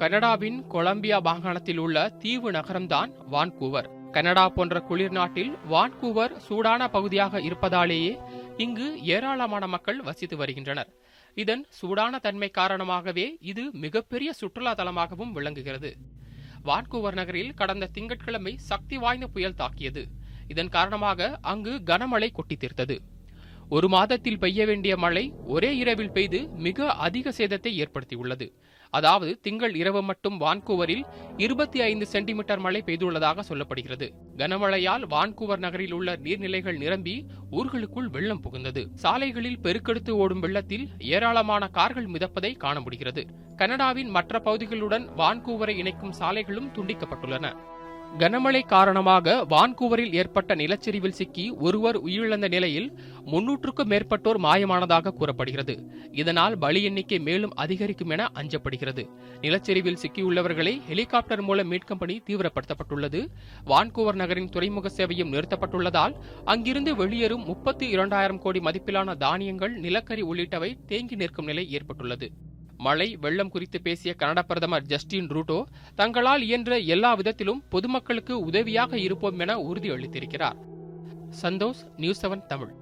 கனடாவின் கொலம்பியா மாகாணத்தில் உள்ள தீவு நகரம்தான் வான்கூவர். கனடா போன்ற குளிர் நாட்டில் வான்கூவர் சூடான பகுதியாக இருப்பதாலேயே இங்கு ஏராளமான மக்கள் வசித்து வருகின்றனர். இதன் சூடான தன்மை காரணமாகவே இது மிகப்பெரிய சுற்றுலா தலமாகவும் விளங்குகிறது. வான்கூவர் நகரில் கடந்த திங்கட்கிழமை சக்தி வாய்ந்த புயல் தாக்கியது. இதன் காரணமாக அங்கு கனமழை கொட்டி தீர்த்தது. ஒரு மாதத்தில் பெய்ய வேண்டிய மழை ஒரே இரவில் பெய்து மிக அதிக சேதத்தை ஏற்படுத்தியுள்ளது. அதாவது திங்கள் இரவு மட்டும் வான்கூவரில் இருபத்தி ஐந்து சென்டிமீட்டர் மழை பெய்துள்ளதாக சொல்லப்படுகிறது. கனமழையால் வான்கூவர் நகரில் உள்ள நீர்நிலைகள் நிரம்பி ஊர்களுக்குள் வெள்ளம் புகுந்தது. சாலைகளில் பெருக்கெடுத்து ஓடும் வெள்ளத்தில் ஏராளமான கார்கள் மிதப்பதை காண முடிகிறது. கனடாவின் மற்ற பகுதிகளுடன் வான்கூவரை இணைக்கும் சாலைகளும் துண்டிக்கப்பட்டுள்ளன. கனமழை காரணமாக வான்கூவரில் ஏற்பட்ட நிலச்சரிவில் சிக்கி ஒருவர் உயிரிழந்த நிலையில் முன்னூற்றுக்கும் மேற்பட்டோர் மாயமானதாக கூறப்படுகிறது. இதனால் பலி எண்ணிக்கை மேலும் அதிகரிக்கும் என அஞ்சப்படுகிறது. நிலச்சரிவில் சிக்கியுள்ளவர்களை ஹெலிகாப்டர் மூலம் மீட்கும் பணி தீவிரப்படுத்தப்பட்டுள்ளது. வான்கூவர் நகரின் துறைமுக சேவையும் நிறுத்தப்பட்டுள்ளதால் அங்கிருந்து வெளியேறும் முப்பத்தி இரண்டாயிரம் கோடி மதிப்பிலான தானியங்கள் நிலக்கரி உள்ளிட்டவை தேங்கி நிற்கும் நிலை ஏற்பட்டுள்ளது. மழை வெள்ளம் குறித்து பேசிய கனடா பிரதமர் ஜஸ்டின் ரூட்டோ தங்களால் இயன்ற எல்லா விதத்திலும் பொதுமக்களுக்கு உதவியாக இருப்போம் என உறுதியளித்திருக்கிறார். Santhosh news seven Tamil.